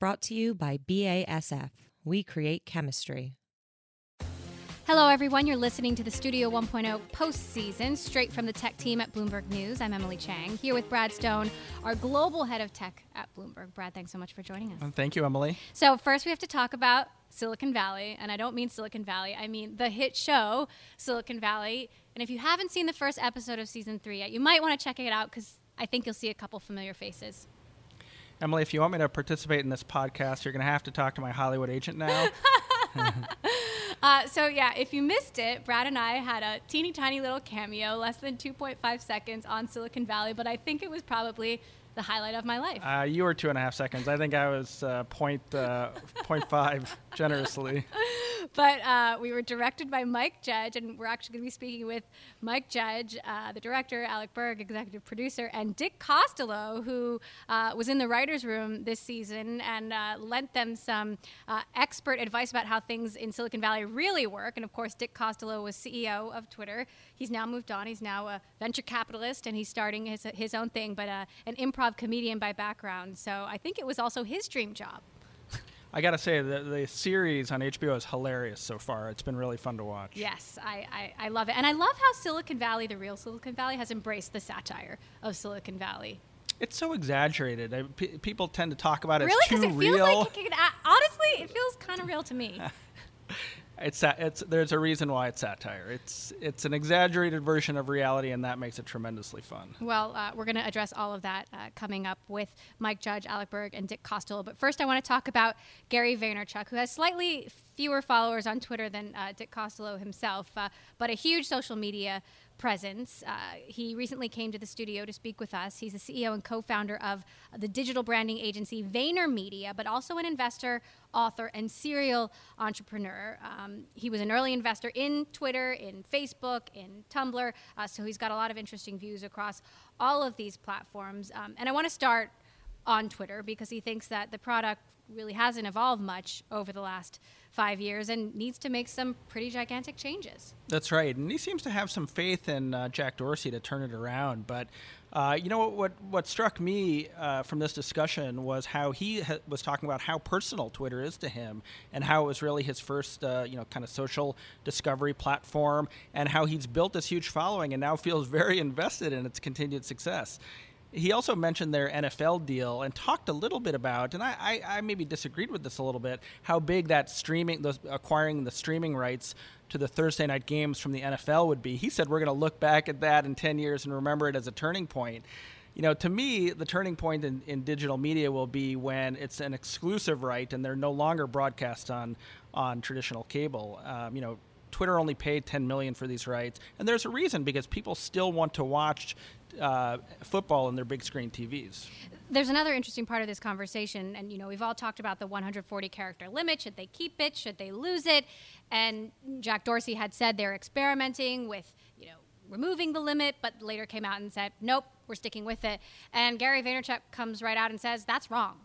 Brought to you by BASF. We create chemistry. Hello, everyone. You're listening to the Studio 1.0 postseason, straight from the tech team at Bloomberg News. I'm Emily Chang, here with Brad Stone, our global head of tech at Bloomberg. Brad, thanks so much for joining us. Thank you, Emily. So, first, we have to talk about Silicon Valley. And I don't mean Silicon Valley, I mean the hit show, Silicon Valley. And if you haven't seen the first episode of season three yet, you might want to check it out because I think you'll see a couple familiar faces. Emily, if you want me to participate in this podcast, you're going to have to talk to my Hollywood agent now. uh, so, yeah, if you missed it, Brad and I had a teeny tiny little cameo, less than 2.5 seconds on Silicon Valley, but I think it was probably the highlight of my life. Uh, you were two and a half seconds. I think I was uh, point, uh, 0.5 generously. But uh, we were directed by Mike Judge, and we're actually going to be speaking with Mike Judge, uh, the director, Alec Berg, executive producer, and Dick Costolo, who uh, was in the writer's room this season and lent them some expert advice about how things in Silicon Valley really work. And of course, Dick Costolo was CEO of Twitter. He's now moved on. He's now a venture capitalist, and he's starting his, his own thing, but uh, an improv comedian by background, so I think it was also his dream job. I gotta say, the, the series on HBO is hilarious so far. It's been really fun to watch. Yes, I, I, I love it. And I love how Silicon Valley, the real Silicon Valley, has embraced the satire of Silicon Valley. It's so exaggerated. I, p- people tend to talk about it really? too it real. Feels like it can, uh, honestly, it feels kind of real to me. it's it's there's a reason why it's satire. It's it's an exaggerated version of reality, and that makes it tremendously fun. Well, uh, we're going to address all of that uh, coming up with Mike Judge, Alec Berg, and Dick Costolo. But first, I want to talk about Gary Vaynerchuk, who has slightly fewer followers on Twitter than uh, Dick Costolo himself, uh, but a huge social media presence. Uh, he recently came to the studio to speak with us. He's the CEO and co founder of the digital branding agency VaynerMedia, but also an investor, author, and serial entrepreneur. Um, he was an early investor in Twitter, in Facebook, in Tumblr, uh, so he's got a lot of interesting views across all of these platforms. Um, and I want to start on Twitter because he thinks that the product really hasn't evolved much over the last five years and needs to make some pretty gigantic changes. That's right, and he seems to have some faith in uh, Jack Dorsey to turn it around. But uh, you know what, what? What struck me uh, from this discussion was how he ha- was talking about how personal Twitter is to him, and how it was really his first, uh, you know, kind of social discovery platform, and how he's built this huge following and now feels very invested in its continued success he also mentioned their NFL deal and talked a little bit about, and I, I, I maybe disagreed with this a little bit, how big that streaming, the, acquiring the streaming rights to the Thursday night games from the NFL would be. He said we're going to look back at that in 10 years and remember it as a turning point. You know, to me, the turning point in, in digital media will be when it's an exclusive right and they're no longer broadcast on on traditional cable. Um, you know, Twitter only paid 10 million for these rights, and there's a reason because people still want to watch uh, football on their big screen TVs. There's another interesting part of this conversation, and you know we've all talked about the 140 character limit. Should they keep it? Should they lose it? And Jack Dorsey had said they're experimenting with you know removing the limit, but later came out and said nope, we're sticking with it. And Gary Vaynerchuk comes right out and says that's wrong.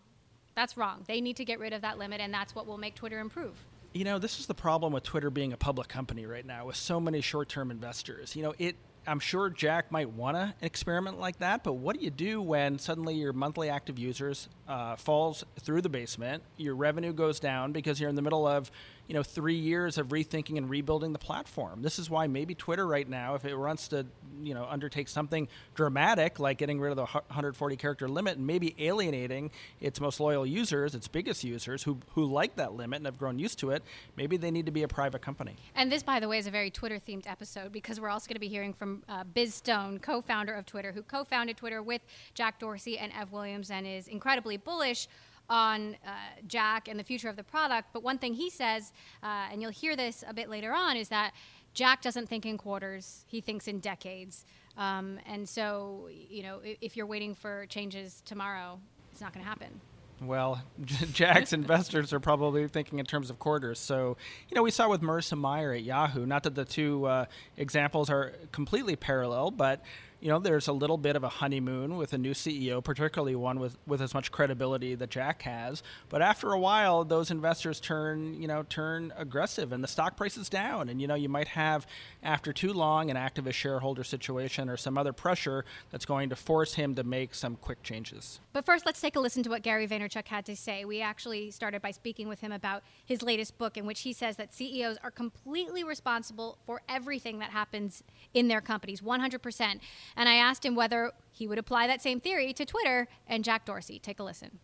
That's wrong. They need to get rid of that limit, and that's what will make Twitter improve you know, this is the problem with Twitter being a public company right now with so many short term investors. You know, it I'm sure Jack might want to experiment like that, but what do you do when suddenly your monthly active users uh, falls through the basement, your revenue goes down because you're in the middle of you know three years of rethinking and rebuilding the platform. This is why maybe Twitter right now, if it wants to you know undertake something dramatic like getting rid of the 140 character limit and maybe alienating its most loyal users, its biggest users who who like that limit and have grown used to it, maybe they need to be a private company. And this, by the way, is a very Twitter themed episode because we're also going to be hearing from uh, Biz Stone, co-founder of Twitter, who co-founded Twitter with Jack Dorsey and Ev Williams, and is incredibly bullish on uh, Jack and the future of the product. But one thing he says, uh, and you'll hear this a bit later on, is that Jack doesn't think in quarters, he thinks in decades. Um, and so, you know, if, if, you're waiting for changes tomorrow, it's not going to happen. Well, Jack's investors are probably thinking in terms of quarters. So, you know, we saw with Marissa Mayer at Yahoo, not that the two uh, examples are completely parallel, but you know, there's a little bit of a honeymoon with a new CEO, particularly one with, with as much credibility that Jack has. But after a while, those investors turn, you know, turn aggressive and the stock price is down. And, you know, you might have, after too long, an activist shareholder situation or some other pressure that's going to force him to make some quick changes. But first, let's take a listen to what Gary Vaynerchuk had to say. We actually started by speaking with him about his latest book, in which he says that CEOs are completely responsible for everything that happens in their companies, 100%. And I asked him whether he would apply that same theory to Twitter and Jack Dorsey. Take a listen.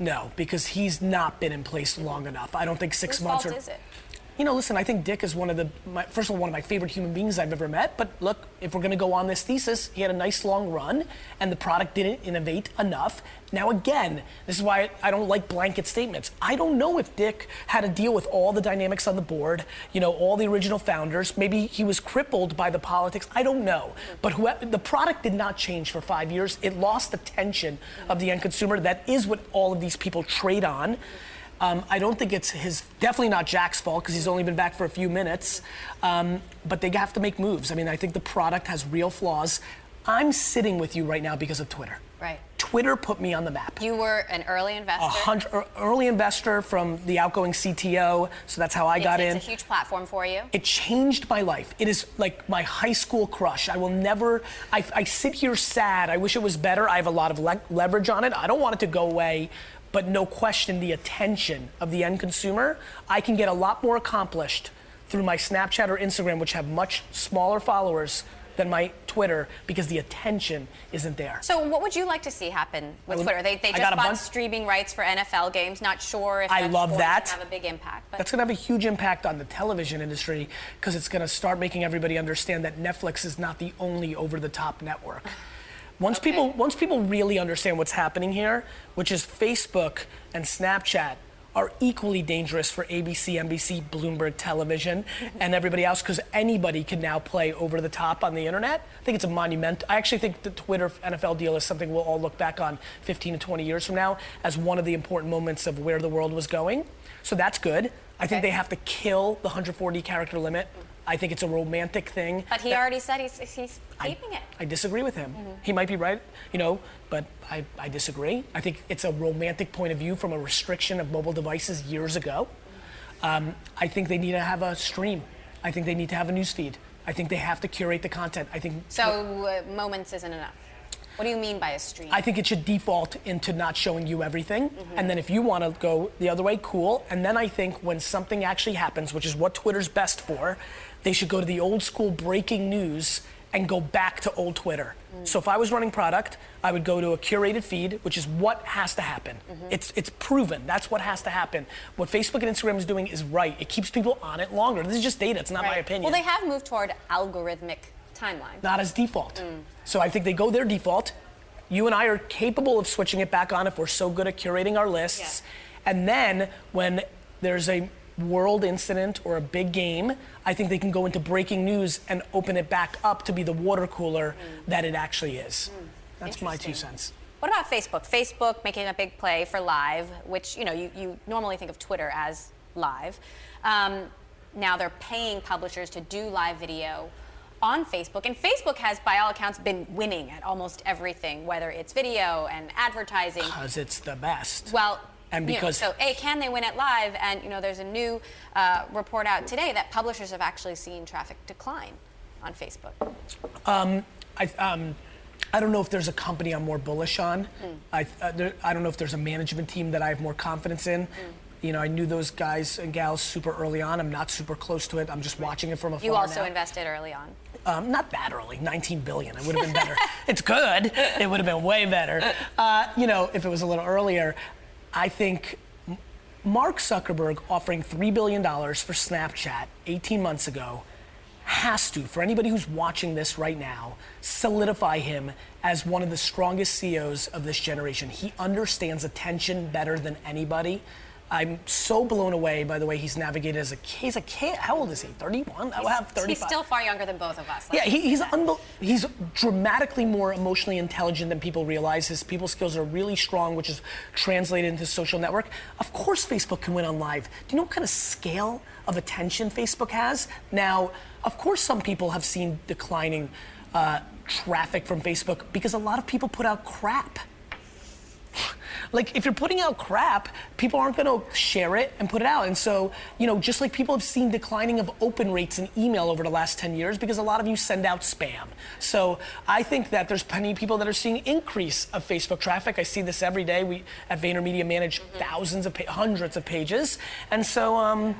No, because he's not been in place long enough. I don't think six Whose months fault or. is it? You know, listen, I think Dick is one of the, my, first of all, one of my favorite human beings I've ever met. But look, if we're going to go on this thesis, he had a nice long run, and the product didn't innovate enough. Now, again, this is why I don't like blanket statements. I don't know if Dick had to deal with all the dynamics on the board, you know, all the original founders. Maybe he was crippled by the politics. I don't know. But whoever, the product did not change for five years. It lost attention of the end consumer. That is what all of these people trade on. Um, I don't think it's his, definitely not Jack's fault because he's only been back for a few minutes. Um, but they have to make moves. I mean, I think the product has real flaws. I'm sitting with you right now because of Twitter. Right. Twitter put me on the map. You were an early investor. A hundred, er, early investor from the outgoing CTO, so that's how I It's- got in. It's a huge platform for you. It changed my life. It is like my high school crush. I will never, I, I sit here sad. I wish it was better. I have a lot of le- leverage on it. I don't want it to go away, but no question, the attention of the end consumer, I can get a lot more accomplished through my Snapchat or Instagram, which have much smaller followers than my Twitter because the attention isn't there. So, what would you like to see happen with would- Twitter? They, they just bought bunch- streaming rights for NFL games. Not sure if I love that. have a big impact. But That's going to have a huge impact on the television industry because it's going to start making everybody understand that Netflix is not the only over-the-top network. Once Okay. people once people really understand what's happening here, which is Facebook and Snapchat are equally dangerous for ABC, NBC, Bloomberg Television, mm-hmm. and everybody else because anybody can now play over the top on the internet. I think it's a monument. I actually think the Twitter NFL deal is something we'll all look back on 15 to 20 years from now as one of the important moments of where the world was going. So that's good. I think Okay. they have to kill the 140 character limit. Mm-hmm. I think it's a romantic thing. but he that- already said he's, he's I- keeping it. I disagree with him. He might be right, you know, but I, I disagree. I think it's a romantic point of view from a restriction of mobile devices years ago. Um, I think they need to have a stream. I think they need to have a news feed. I think they have to curate the content. I think So, uh, moments isn't enough. What do you mean by a stream? I think it should default into not showing you everything. And then if you want to go the other way, cool. And then I think when something actually happens, which is what Twitter's best for, they should go to the old school breaking news and go back to old Twitter. Mm. So if I was running product, I would go to a curated feed, which is what has to happen. Mm-hmm. It's it's proven. That's what has to happen. What Facebook and Instagram is doing is right. It keeps people on it longer. This is just data. It's not my opinion Well, they have moved toward algorithmic timeline. not as default. Mm. So I think they go their default. You and I are capable of switching it back on if we're so good at curating our lists. And then when there's a world incident or a big game, I think they can go into breaking news and open it back up to be the water cooler that it actually is. That's my two cents. What about Facebook? Facebook making a big play for live, which you know you, you normally think of Twitter as live. Um, now they're paying publishers to do live video on Facebook, and Facebook has, by all accounts, been winning at almost everything, whether it's video and advertising. Because it's the best. Well, And you know, so a can they win it live? And you know, there's a new uh, report out today that publishers have actually seen traffic decline on Facebook. I, um, I don't know if there's a company I'm more bullish on. I, uh, there, I don't know if there's a management team that I have more confidence in. You know, I knew those guys and gals super early on. I'm not super close to it. I'm just watching it from afar. You also now. invested early on. Um, not that early, 19 billion. It would have been better. it's good. It would have been way better. Uh, you know, if it was a little earlier. I think Mark Zuckerberg offering $3 billion for Snapchat 18 months ago has to, for anybody who's watching this right now, solidify him as one of the strongest CEOs of this generation. He understands attention better than anybody. I'm so blown away by the way he's navigated as a kid. He's a kid. How old is he? 31? I have 35. He's still far younger than both of us. Yeah, he, he's unbel- he's dramatically more emotionally intelligent than people realize. His people skills are really strong, which is translated into social network. Of course, Facebook can win on live. Do you know what kind of scale of attention Facebook has? Now, of course, some people have seen declining uh, traffic from Facebook because a lot of people put out crap. like if you're putting out crap, people aren't going to share it and put it out. And so, you know, just like people have seen declining of open rates in email over the last 10 years because a lot of you send out spam. So I think that there's plenty of people that are seeing increase of Facebook traffic. I see this every day. We at VaynerMedia manage thousands of pa- hundreds of pages. And so um,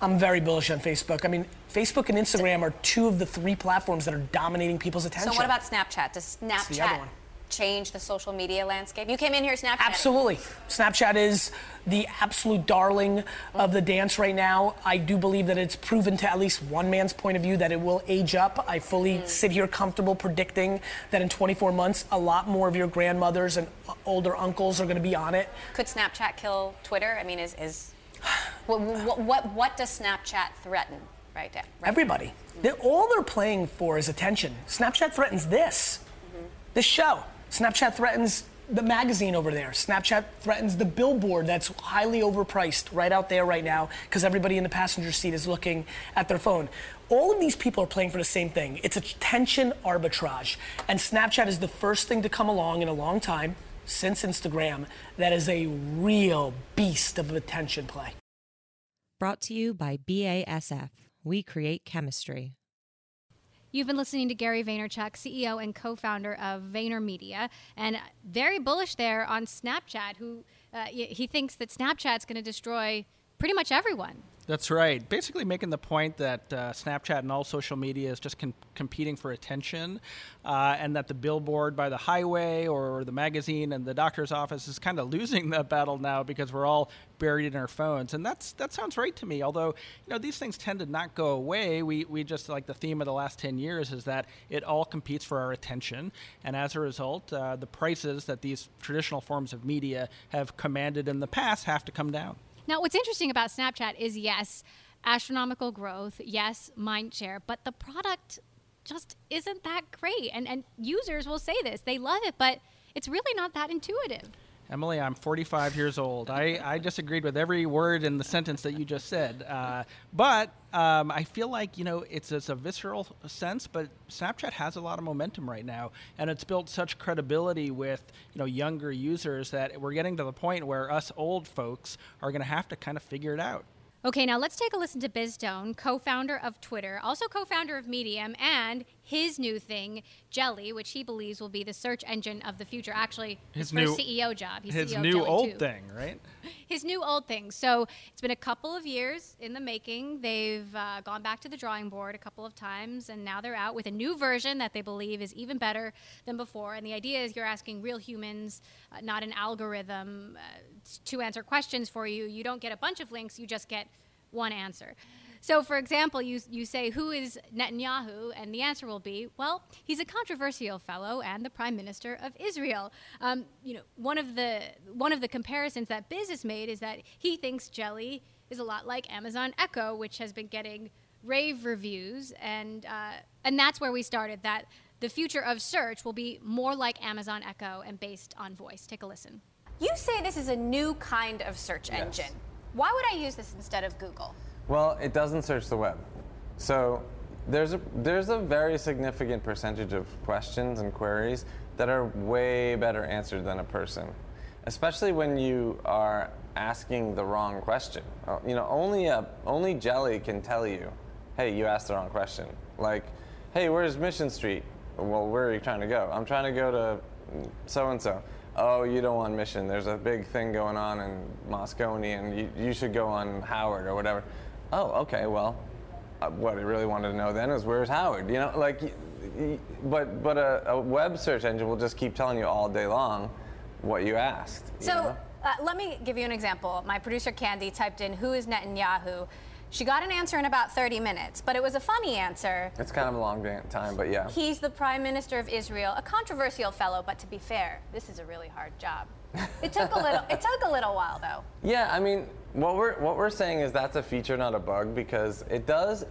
I'm very bullish on Facebook. I mean, Facebook and Instagram are two of the three platforms that are dominating people's attention. So what about Snapchat? Does the other Snapchat one. Change the social media landscape? You came in here Snapchat. Absolutely. Snapchat is the absolute darling of the dance right now. I do believe that it's proven to at least one man's point of view that it will age up. I fully mm. sit here comfortable predicting that in 24 months, a lot more of your grandmothers and older uncles are going to be on it. Could Snapchat kill Twitter? I mean, is is what what what, what does Snapchat threaten right now? Right Everybody. Mm. They're, all they're playing for is attention. Snapchat threatens this, mm-hmm. this show. Snapchat threatens the magazine over there. Snapchat threatens the billboard that's highly overpriced right out there right now because everybody in the passenger seat is looking at their phone. All of these people are playing for the same thing. It's a attention arbitrage. And Snapchat is the first thing to come along in a long time since Instagram that is a real beast of attention play. Brought to you by BASF. We create chemistry. You've been listening to Gary Vaynerchuk, CEO and co-founder of VaynerMedia, and very bullish there on Snapchat. Who uh, he thinks that Snapchat's going to destroy pretty much everyone. That's right. Basically, making the point that uh, Snapchat and all social media is just com- competing for attention, uh, and that the billboard by the highway or the magazine and the doctor's office is kind of losing that battle now because we're all buried in our phones. And that's that sounds right to me. Although you know these things tend to not go away. We we just like the theme of the last ten years is that it all competes for our attention, and as a result, uh, the prices that these traditional forms of media have commanded in the past have to come down. Now, what's interesting about Snapchat is yes, astronomical growth, yes, mind share, but the product just isn't that great. And and users will say this. They love it, but it's really not that intuitive. Emily, I'm 45 years old. I, I disagreed with every word in the sentence that you just said. Uh, but um, I feel like, you know, it's, it's a visceral sense, but Snapchat has a lot of momentum right now. And it's built such credibility with, you know, younger users that we're getting to the point where us old folks are going to have to kind of figure it out. Okay, now let's take a listen to Biz Stone, co-founder of Twitter, also co-founder of Medium, and his new thing, Jelly, which he believes will be the search engine of the future. Actually, his, His new- CEO job. He's His CEO new old too. thing, right? his new old thing. So it's been a couple of years in the making. They've uh, gone back to the drawing board a couple of times, and now they're out with a new version that they believe is even better than before. And the idea is you're asking real humans, uh, not an algorithm, uh, to answer questions for you. You don't get a bunch of links, you just get one answer. So, for example, you, you say, Who is Netanyahu? And the answer will be, Well, he's a controversial fellow and the prime minister of Israel. Um, you know, one of, the, one of the comparisons that Biz has made is that he thinks Jelly is a lot like Amazon Echo, which has been getting rave reviews. And, uh, and that's where we started, that the future of search will be more like Amazon Echo and based on voice. Take a listen. You say this is a new kind of search engine. Why would I use this instead of Google? Well, it doesn't search the web. So there's a there's a very significant percentage of questions and queries that are way better answered than a person. Especially when you are asking the wrong question. Uh, You know, only a only Jelly can tell you, "Hey, you asked the wrong question." Like, "Hey, where's Mission Street?" Well, where are you trying to go? I'm trying to go to so and so. Oh, you don't want Mission. There's a big thing going on in Moscone, and you, you should go on Howard or whatever. Oh, okay. Well, uh, what I really wanted to know then is where's Howard? You know, like, but but a, a web search engine will just keep telling you all day long what you asked. you So know? uh, let me give you an example. My producer Candy typed in "Who is Netanyahu." She got an answer in about 30 minutes, but it was a funny answer. it's kind of a long time, but yeah. He's the prime minister of Israel, a controversial fellow, but to be fair, this is a really hard job. It took a little. It took a little while though. Yeah, I mean, what we're what we're saying is that's a feature, not a bug, because it does.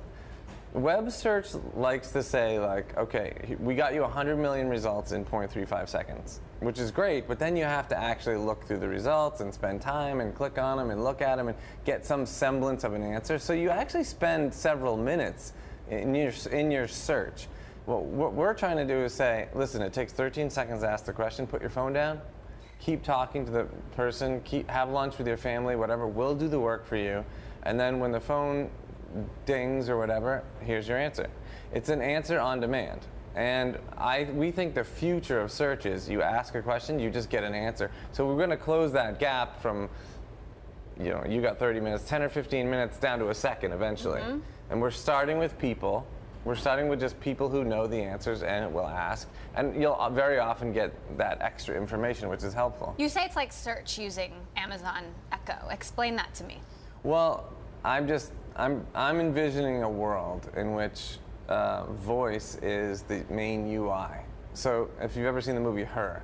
Web search likes to say like, okay, we got you 100 million results in 0.35 seconds, which is great, but then you have to actually look through the results and spend time and click on them and look at them and get some semblance of an answer. So you actually spend several minutes in your in your search. Well, what we're trying to do is say, listen, it takes 13 seconds to ask the question. Put your phone down keep talking to the person, keep have lunch with your family, whatever. We'll do the work for you, and then when the phone dings or whatever, here's your answer. It's an answer on demand. And I, we think the future of search is you ask a question, you just get an answer. So we're going to close that gap from, you know, you got 30 minutes, 10 or 15 minutes down to a second eventually. Mm-hmm. And we're starting with people. We're starting with just people who know the answers and will ask. And you'll very often get that extra information, which is helpful. You say it's like search using Amazon Echo. Explain that to me. Well, I'm just I'm I'm envisioning a world in which uh, voice is the main UI. So if you've ever seen the movie Her,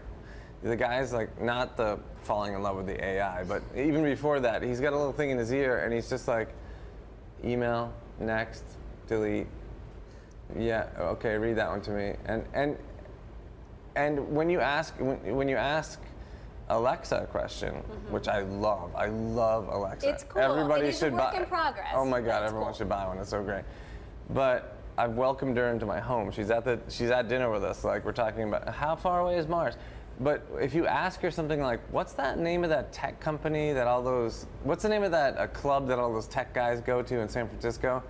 the guy's like not the falling in love with the AI, but even before that, he's got a little thing in his ear, and he's just like, email, next, delete. Yeah, okay, read that one to me. And and and when you ask when, when you ask Alexa question, which I love, I love Alexa. Mm-hmm. It's cool. Everybody It is a should work buy. in progress, Oh my God, everyone cool. should buy one. It's so great. But I've welcomed her into my home. She's at the she's at dinner with us. Like we're talking about how far away is Mars. But if you ask her something like, "What's that name of that tech company that all those? What's the name of that a club that all those tech guys go to in San Francisco?"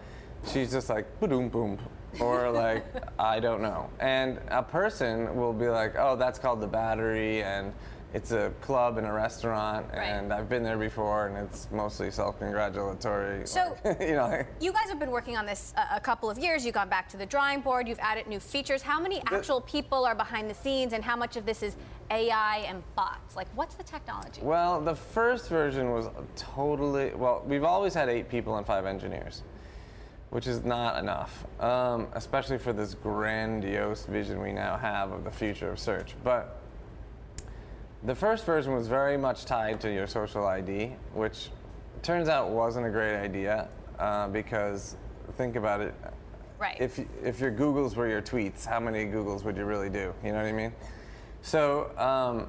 She's just like, "Boom, boom," or like, "I don't know." And a person will be like, "Oh, that's called the Battery," and it's a club and a restaurant, Right. and I've been there before, and it's mostly self-congratulatory. So- like, you know. You guys have been working on this a, a couple of years. You've gone back to the drawing board. You've added new features. How many actual people are behind the scenes, and how much of this is AI and bots? Like, what's the technology? Well, the first version was totally. Well, we've always had eight people and five engineers, which is not enough, um, especially for this grandiose vision we now have of the future of search. But the first version was very much tied to your social ID, which turns out wasn't a great idea uh, because think about it. Right. If, if your Googles were your tweets, how many Googles would you really do? You know what I mean? So, um,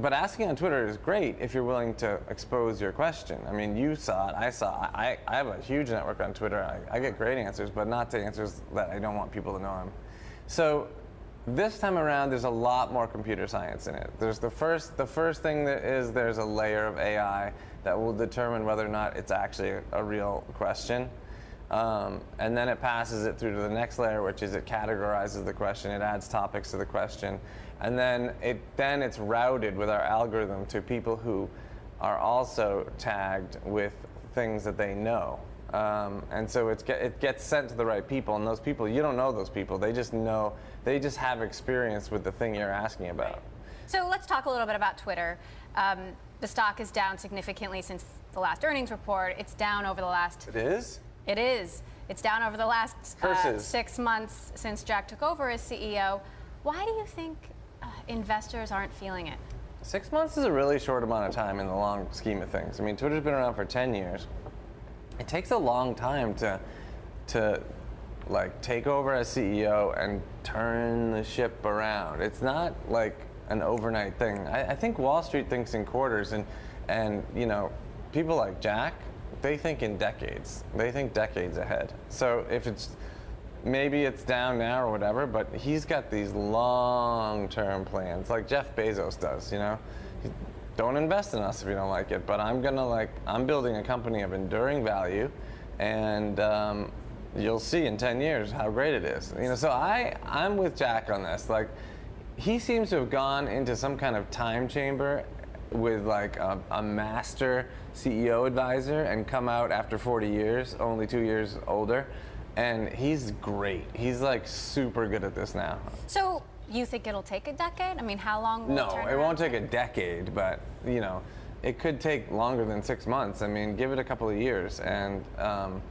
but asking on Twitter is great if you're willing to expose your question. I mean, you saw it, I saw it. I, I have a huge network on Twitter. I, I get great answers, but not to answers that I don't want people to know I'm. So this time around, there's a lot more computer science in it. There's the first, the first thing that is there's a layer of AI that will determine whether or not it's actually a, real question. Um, and then it passes it through to the next layer, which is it categorizes the question, it adds topics to the question, and then it then it's routed with our algorithm to people who are also tagged with things that they know. Um, and so it's get, it gets sent to the right people, and those people you don't know those people. They just know they just have experience with the thing you're asking about. So let's talk a little bit about Twitter. Um, the stock is down significantly since the last earnings report. It's down over the last It is. It is. It's down over the last uh, six months since Jack took over as CEO. Why do you think uh, investors aren't feeling it? Six months is a really short amount of time in the long scheme of things. I mean, Twitter's been around for 10 years. It takes a long time to, to like take over as CEO and turn the ship around. It's not like an overnight thing. I, I think Wall Street thinks in quarters, and and you know, people like Jack, they think in decades. They think decades ahead. So if it's maybe it's down now or whatever, but he's got these long-term plans, like Jeff Bezos does. You know, don't invest in us if you don't like it. But I'm gonna like I'm building a company of enduring value, and um, you'll see in 10 years how great it is. You know, so I I'm with Jack on this. Like, he seems to have gone into some kind of time chamber with like a, a master CEO advisor and come out after 40 years, only two years older. And he's great. He's like super good at this now. So you think it'll take a decade? I mean, how long will it take? No, turn it won't take a decade, but you know, it could take longer than six months. I mean, give it a couple of years, and um,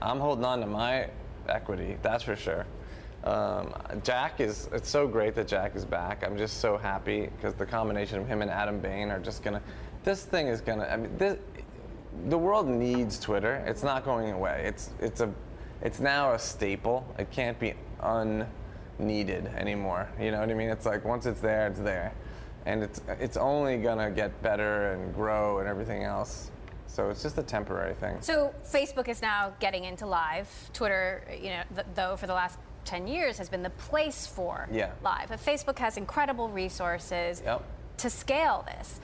I'm holding on to my equity. That's for sure. Um, Jack is, it's so great that Jack is back. I'm just so happy because the combination of him and Adam Bain are just gonna, this thing is gonna, I mean, this, the world needs Twitter. It's not going away. It's, it's a, it's now a staple. It can't be unneeded anymore. You know what I mean? It's like once it's there, it's there. And it's, it's only gonna get better and grow and everything else. So it's just a temporary thing. So Facebook is now getting into live. Twitter, you know, th- though for the last 10 years has been the place for Yeah. live. But Facebook has incredible resources Yep. to scale this.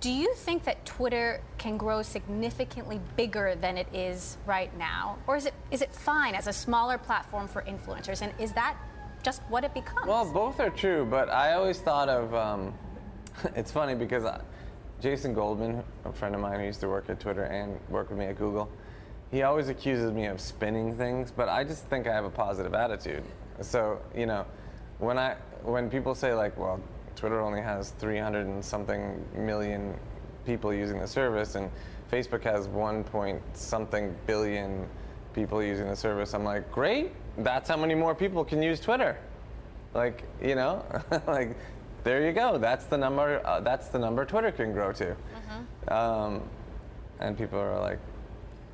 Do you think that Twitter can grow significantly bigger than it is right now? Or is it is it fine as a smaller platform for influencers? And is that just what it becomes? Well, both are true, but I always thought of. Um, it's funny because I, Jason Goldman, a friend of mine who used to work at Twitter and work with me at Google, he always accuses me of spinning things, but I just think I have a positive attitude. So you know, when I when people say like, well, Twitter only has 300 and something million people using the service, and Facebook has 1 point something billion people using the service, I'm like, great, that's how many more people can use Twitter. Like you know like there you go. That's the number uh, that's the number twitter can grow to. Um, and people are like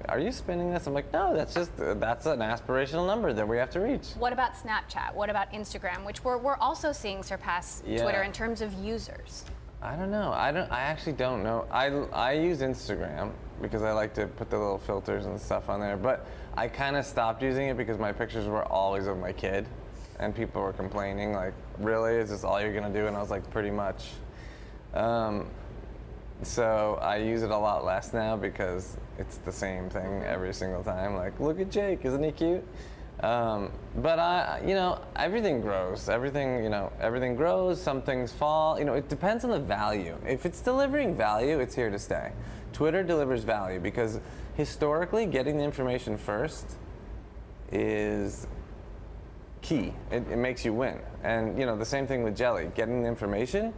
are you spinning this? I'm like no that's just that's an aspirational number that we have to reach. What about Snapchat? What about Instagram, which we're, we're also seeing surpass Yeah. Twitter in terms of users? i don't know. I don't i actually don't know. I i use instagram because i like to put the little filters and stuff on there but i kind of stopped using it because my pictures were always of my kid and people were complaining like really is this all you're gonna do and i was like pretty much um, so I use it a lot less now because it's the same thing every single time. Like, look at Jake, isn't he cute? Um, but I, you know, everything grows. Everything, you know, everything grows. Some things fall. You know, it depends on the value. If it's delivering value, it's here to stay. Twitter delivers value because historically, getting the information first is key. It, it makes you win. And you know, the same thing with Jelly. Getting the information,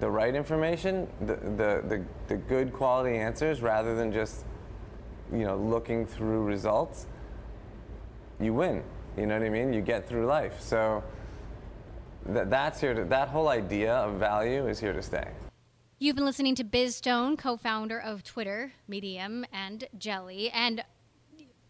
the right information, the, the, the, the good quality answers rather than just, you know, looking through results, you win. You know what I mean? You get through life. So that, that's here to, that whole idea of value is here to stay. You've been listening to Biz Stone, co founder of Twitter, Medium, and Jelly, and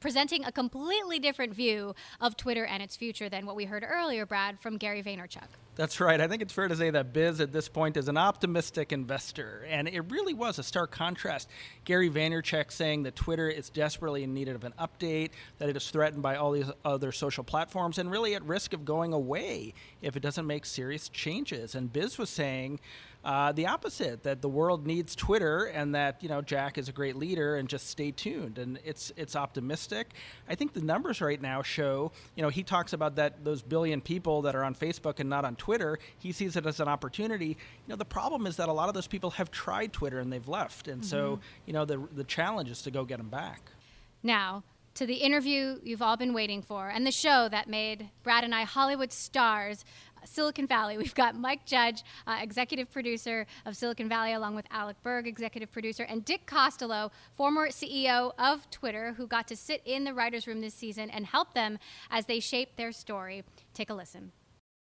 presenting a completely different view of Twitter and its future than what we heard earlier, Brad, from Gary Vaynerchuk. That's right. I think it's fair to say that Biz at this point is an optimistic investor. And it really was a stark contrast. Gary Vaynerchuk saying that Twitter is desperately in need of an update, that it is threatened by all these other social platforms, and really at risk of going away if it doesn't make serious changes. And Biz was saying, uh, the opposite that the world needs Twitter and that you know Jack is a great leader and just stay tuned and it's it's optimistic. I think the numbers right now show you know he talks about that those billion people that are on Facebook and not on Twitter. He sees it as an opportunity. You know the problem is that a lot of those people have tried Twitter and they've left, and so you know the the challenge is to go get them back. Now, to the interview you've all been waiting for and the show that made Brad and I Hollywood stars. Silicon Valley. We've got Mike Judge, uh, executive producer of Silicon Valley, along with Alec Berg, executive producer, and Dick Costolo, former CEO of Twitter, who got to sit in the writer's room this season and help them as they shape their story. Take a listen.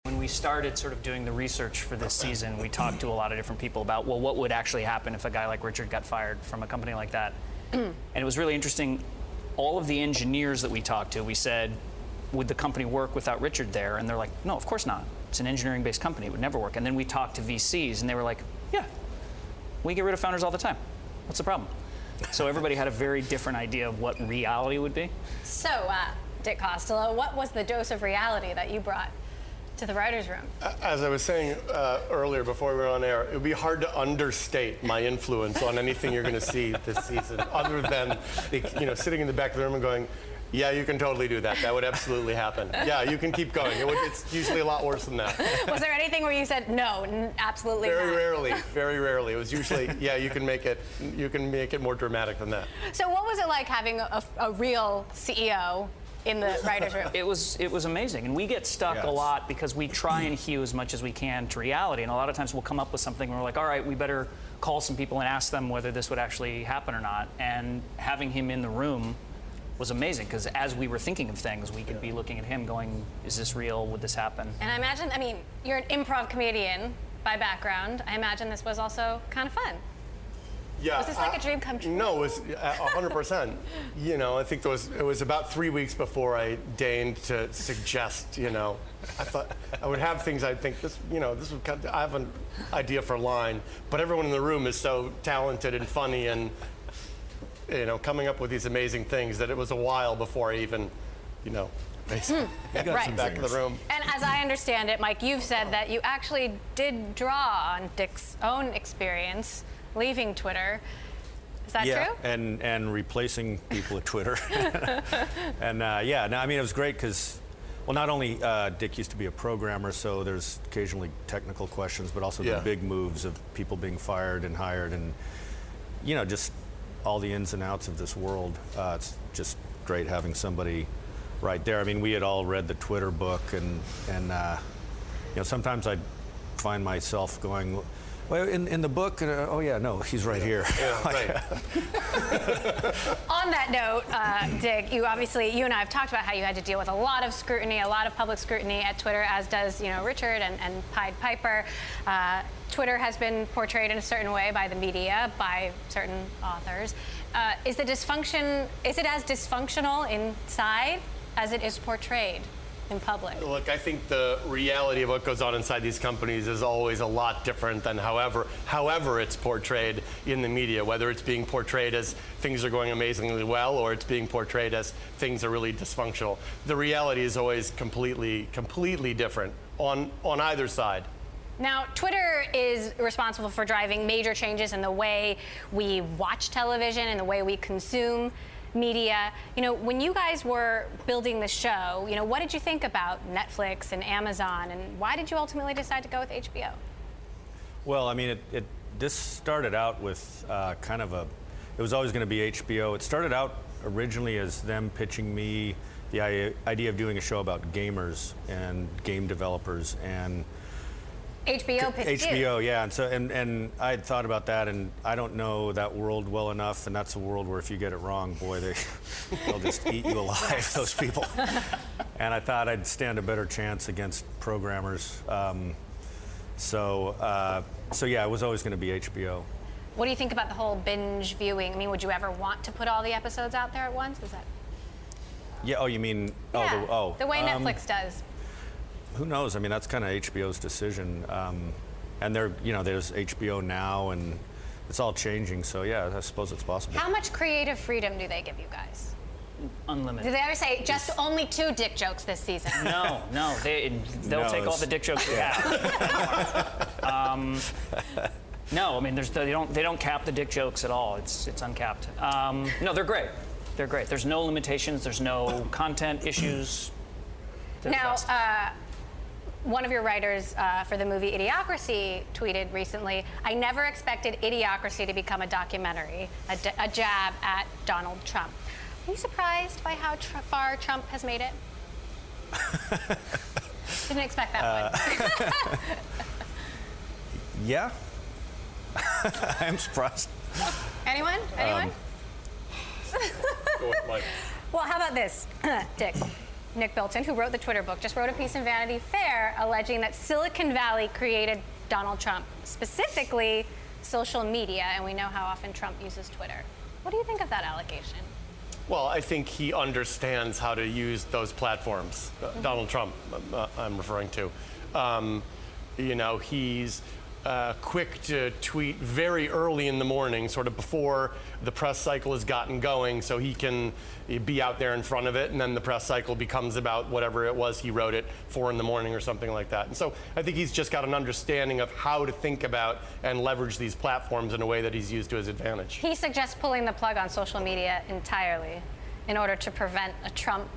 When we started sort of doing the research for this season, we talked to a lot of different people about, well, what would actually happen if a guy like Richard got fired from a company like that? and it was really interesting. All of the engineers that we talked to, we said, would the company work without Richard there? And they're like, no, of course not. It's an engineering based company. It would never work. And then we talked to VCs, and they were like, yeah, we get rid of founders all the time. What's the problem? So everybody had a very different idea of what reality would be. So, uh, Dick Costolo, what was the dose of reality that you brought to the writer's room? As I was saying uh, earlier before we were on air, it would be hard to understate my influence on anything you're going to see this season, other than the, you know sitting in the back of the room and going, "Yeah, you can totally do that. That would absolutely happen. Yeah, you can keep going. It would, it's usually a lot worse than that. Was there anything where you said, no, n- absolutely Very not? rarely, very rarely. It was usually, yeah, you can make it, you can make it more dramatic than that. So, what was it like having a, a real CEO in the writer's room? It was it was amazing, and we get stuck Yes. a lot because we try and hew as much as we can to reality, and a lot of times we'll come up with something and we're like, all right, we better call some people and ask them whether this would actually happen or not. And having him in the room was amazing because as we were thinking of things, we could be looking at him going, is this real? Would this happen? And I imagine, I mean, you're an improv comedian by background. I imagine this was also kind of fun. Yeah. Was this like a dream come true? No, it was uh, a hundred percent. You know, I think it was it was about three weeks before I deigned to suggest. You know, I thought I would have things I think this. You know, this would. Kind of, I have an idea for a line, but everyone in the room is so talented and funny and you know coming up with these amazing things that it was a while before I even, you know. Basically, got Right. some back in the room. And as I understand it, Mike, you've said that you actually did draw on Dick's own experience leaving Twitter. Is that yeah, true? and and replacing people at Twitter, and uh, yeah, no, I mean it was great because, well, not only uh, Dick used to be a programmer, so there's occasionally technical questions, but also Yeah. the big moves of people being fired and hired, and you know just all the ins and outs of this world. Uh, it's just great having somebody right there. I mean, we had all read the Twitter book, and and uh, you know sometimes I'd find myself going. Well, in, in the book, uh, oh yeah, no, he's right here. Yeah, right. On that note, uh, Dick, you obviously, you and I have talked about how you had to deal with a lot of scrutiny, a lot of public scrutiny at Twitter, as does, you know, Richard and, and Pied Piper. Uh, Twitter has been portrayed in a certain way by the media, by certain authors. Uh, is the dysfunction, is it as dysfunctional inside as it is portrayed in public? Look, I think the reality of what goes on inside these companies is always a lot different than however however it's portrayed in the media, whether it's being portrayed as things are going amazingly well or it's being portrayed as things are really dysfunctional. The reality is always completely completely different on on either side. Now, Twitter is responsible for driving major changes in the way we watch television and the way we consume media. You know, when you guys were building the show, you know, what did you think about Netflix and Amazon, and why did you ultimately decide to go with HBO? Well, I mean, it, it this started out with uh, kind of a. It was always going to be HBO. It started out originally as them pitching me the idea of doing a show about gamers and game developers and HBO pitched you. Yeah. And so and and I had thought about that, and I don't know that world well enough, and that's a world where if you get it wrong, boy, they they'll just eat you alive. Those people. And I thought I'd stand a better chance against programmers. Um, so uh, so yeah, it was always going to be HBO. What do you think about the whole binge viewing? I mean, would you ever want to put all the episodes out there at once? Is that Yeah. Oh, you mean oh the oh the way um, Netflix does? Who knows? I mean, that's kind of HBO's decision. Um, and they're you know there's HBO now, and it's all changing. So yeah, I suppose it's possible. How much creative freedom do they give you guys? Unlimited. Do they ever say just only two dick jokes this season? No, no, they they'll No, take all the dick jokes we have. um, no, I mean there's they don't they don't cap the dick jokes at all. It's it's uncapped. Um, no, they're great. They're great. There's no limitations. There's no content issues. They're the Now, best. uh, one of your writers uh, for the movie Idiocracy tweeted recently, I never expected Idiocracy to become a documentary, a, d- a jab at Donald Trump. Are you surprised by how tr- far Trump has made it? Didn't expect that one. Yeah. I am surprised. Anyone? Anyone? Um, Go with Mike. Well, how about this, Dick? Nick Bilton, who wrote the Twitter book, just wrote a piece in Vanity Fair alleging that Silicon Valley created Donald Trump, specifically social media, and we know how often Trump uses Twitter. What do you think of that allegation? Well, I think he understands how to use those platforms. Uh, Donald Trump, uh, I'm referring to. Um, you know, he's uh, quick to tweet very early in the morning, sort of before the press cycle has gotten going, so he can be out there in front of it, and then the press cycle becomes about whatever it was he wrote it four in the morning or something like that. And so I think he's just got an understanding of how to think about and leverage these platforms in a way that he's used to his advantage. He suggests pulling the plug on social media entirely in order to prevent a Trump,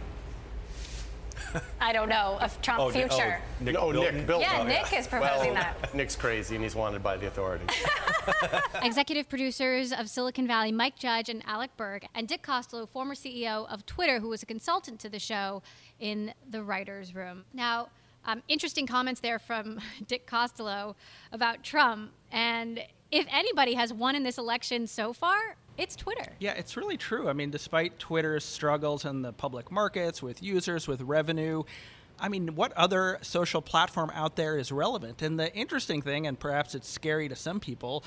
I don't know, of Trump Oh, Nick- oh, future. Nick oh, Bilton? Nick Bilton. Yeah, Oh, Nick is proposing well, that. Nick's crazy and he's wanted by the authorities. Executive producers of Silicon Valley, Mike Judge and Alec Berg, and Dick Costolo, former CEO of Twitter, who was a consultant to the show in the writer's room. Now, Um, interesting comments there from Dick Costolo about Trump. And if anybody has won in this election so far, it's Twitter. Yeah, it's really true. I mean, despite Twitter's struggles in the public markets with users, with revenue, I mean, what other social platform out there is relevant? And the interesting thing, and perhaps it's scary to some people,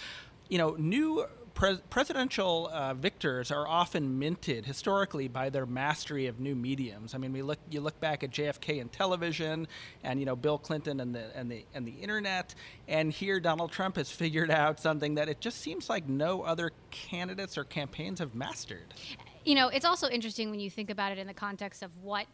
you know, new pre- presidential uh, victors are often minted historically by their mastery of new mediums. I mean, we look you look back at JFK and television, and you know Bill Clinton and the and the and the internet, and here Donald Trump has figured out something that it just seems like no other candidates or campaigns have mastered. You know, it's also interesting when you think about it in the context of what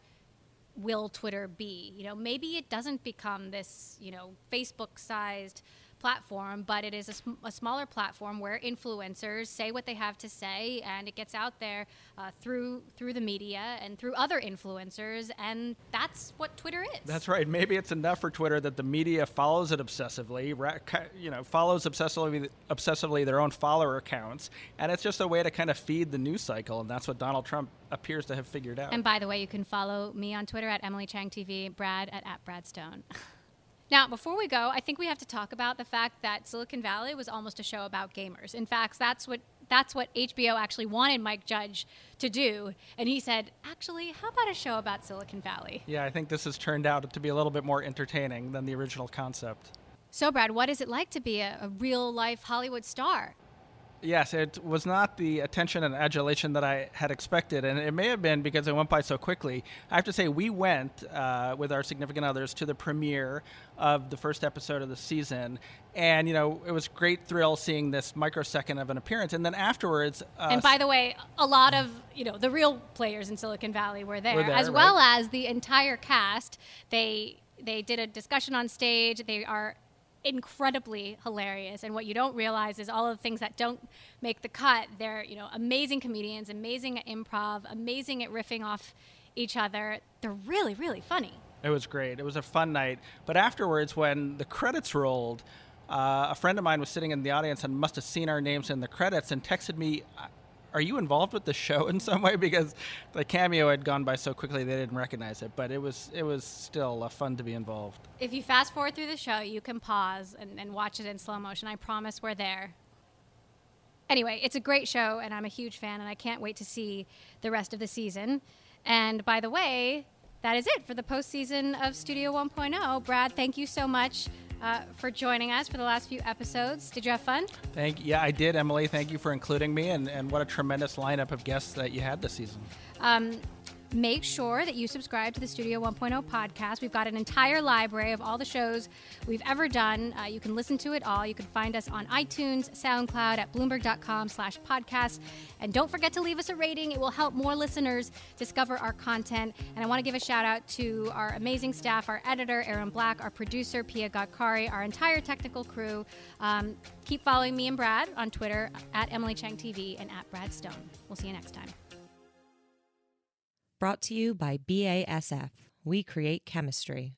will Twitter be. You know, maybe it doesn't become this you know Facebook sized platform, but it is a, sm- a, smaller platform where influencers say what they have to say, and it gets out there uh, through through the media and through other influencers, and that's what Twitter is. That's right. Maybe it's enough for Twitter that the media follows it obsessively, you know, follows obsessively obsessively their own follower accounts, and it's just a way to kind of feed the news cycle, and that's what Donald Trump appears to have figured out. And by the way, you can follow me on Twitter at Emily Chang TV, Brad at, at Brad Stone. Now, before we go, I think we have to talk about the fact that Silicon Valley was almost a show about gamers. In fact, that's what that's what HBO actually wanted Mike Judge to do, and he said, "Actually, how about a show about Silicon Valley?" Yeah, I think this has turned out to be a little bit more entertaining than the original concept. So, Brad, what is it like to be a, a real life Hollywood star? Yes, it was not the attention and adulation that I had expected, and it may have been because it went by so quickly. I have to say, we went uh, with our significant others to the premiere of the first episode of the season, and you know it was great thrill seeing this microsecond of an appearance, and then afterwards. Uh, and by the way, a lot of you know the real players in Silicon Valley were there, were there as right? well as the entire cast. They they did a discussion on stage. They are incredibly hilarious. And what you don't realize is all of the things that don't make the cut. They're, you know, amazing comedians, amazing at improv, amazing at riffing off each other. They're really, really funny. It was great. It was a fun night. But afterwards, when the credits rolled, uh, a friend of mine was sitting in the audience and must have seen our names in the credits and texted me, are you involved with the show in some way? Because the cameo had gone by so quickly they didn't recognize it. But it was it was still uh, fun to be involved. If you fast forward through the show, you can pause and, and watch it in slow motion. I promise we're there. Anyway, it's a great show, and I'm a huge fan, and I can't wait to see the rest of the season. And by the way, that is it for the postseason of Studio 1.0. Brad, thank you so much uh, for joining us for the last few episodes. Did you have fun? Thank yeah, I did, Emily. Thank you for including me, and, and what a tremendous lineup of guests that you had this season. Um, make sure that you subscribe to the Studio 1.0 podcast. We've got an entire library of all the shows we've ever done. Uh, you can listen to it all. You can find us on iTunes, SoundCloud, at bloomberg.com slash podcast. And don't forget to leave us a rating. It will help more listeners discover our content. And I want to give a shout out to our amazing staff, our editor, Aaron Black, our producer, Pia Gadkari, our entire technical crew. Um, keep following me and Brad on Twitter at Emily Chang TV and at Brad Stone. We'll see you next time. Brought to you by BASF. We create chemistry.